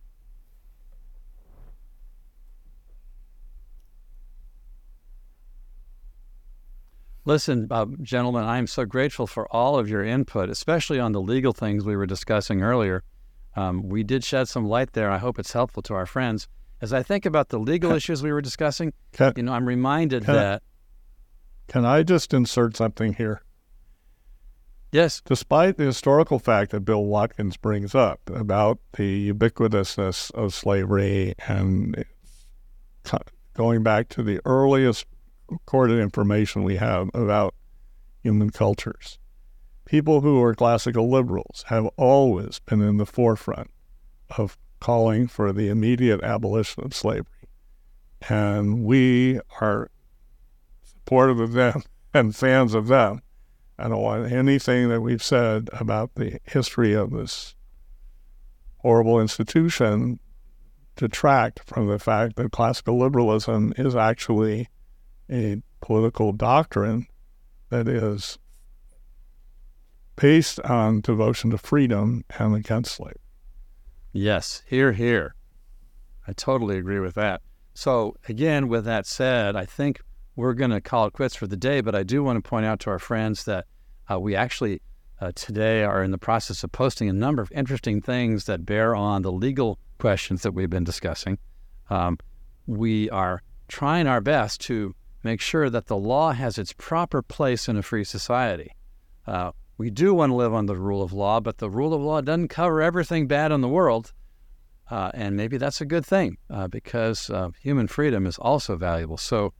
Listen, uh, gentlemen, I am so grateful for all of your input, especially on the legal things we were discussing earlier. Um, we did shed some light there. I hope it's helpful to our friends as I think about the legal issues we were discussing, can, you know, I'm reminded can that. I, can I just insert something here? Yes. Despite the historical fact that Bill Watkins brings up about the ubiquitousness of slavery and going back to the earliest recorded information we have about human cultures, people who are classical liberals have always been in the forefront of calling for the immediate abolition of slavery. And we are supportive of them and fans of them. I don't want anything that we've said about the history of this horrible institution detract from the fact that classical liberalism is actually a political doctrine that is based on devotion to freedom and against slavery. Yes, here, here. I totally agree with that. So, again, with that said, I think we're going to call it quits for the day, but I do want to point out to our friends that uh, we actually uh, today are in the process of posting a number of interesting things that bear on the legal questions that we've been discussing. Um, we are trying our best to make sure that the law has its proper place in a free society. Uh, we do want to live on the rule of law, but the rule of law doesn't cover everything bad in the world. Uh, and maybe that's a good thing uh, because uh, human freedom is also valuable. So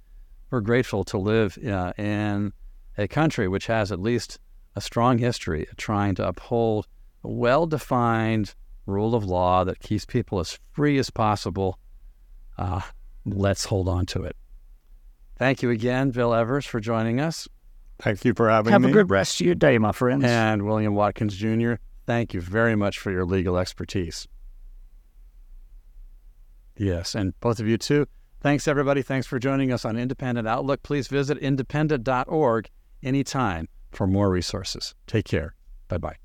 we're grateful to live uh, in a country which has at least a strong history of trying to uphold a well defined rule of law that keeps people as free as possible. Uh, let's hold on to it. Thank you again, Bill Evers, for joining us. Thank you for having Have me. Have a good rest of your day, my friends. And William Watkins Jr., thank you very much for your legal expertise. Yes, and both of you too. Thanks, everybody. Thanks for joining us on Independent Outlook. Please visit independent.org anytime for more resources. Take care. Bye bye.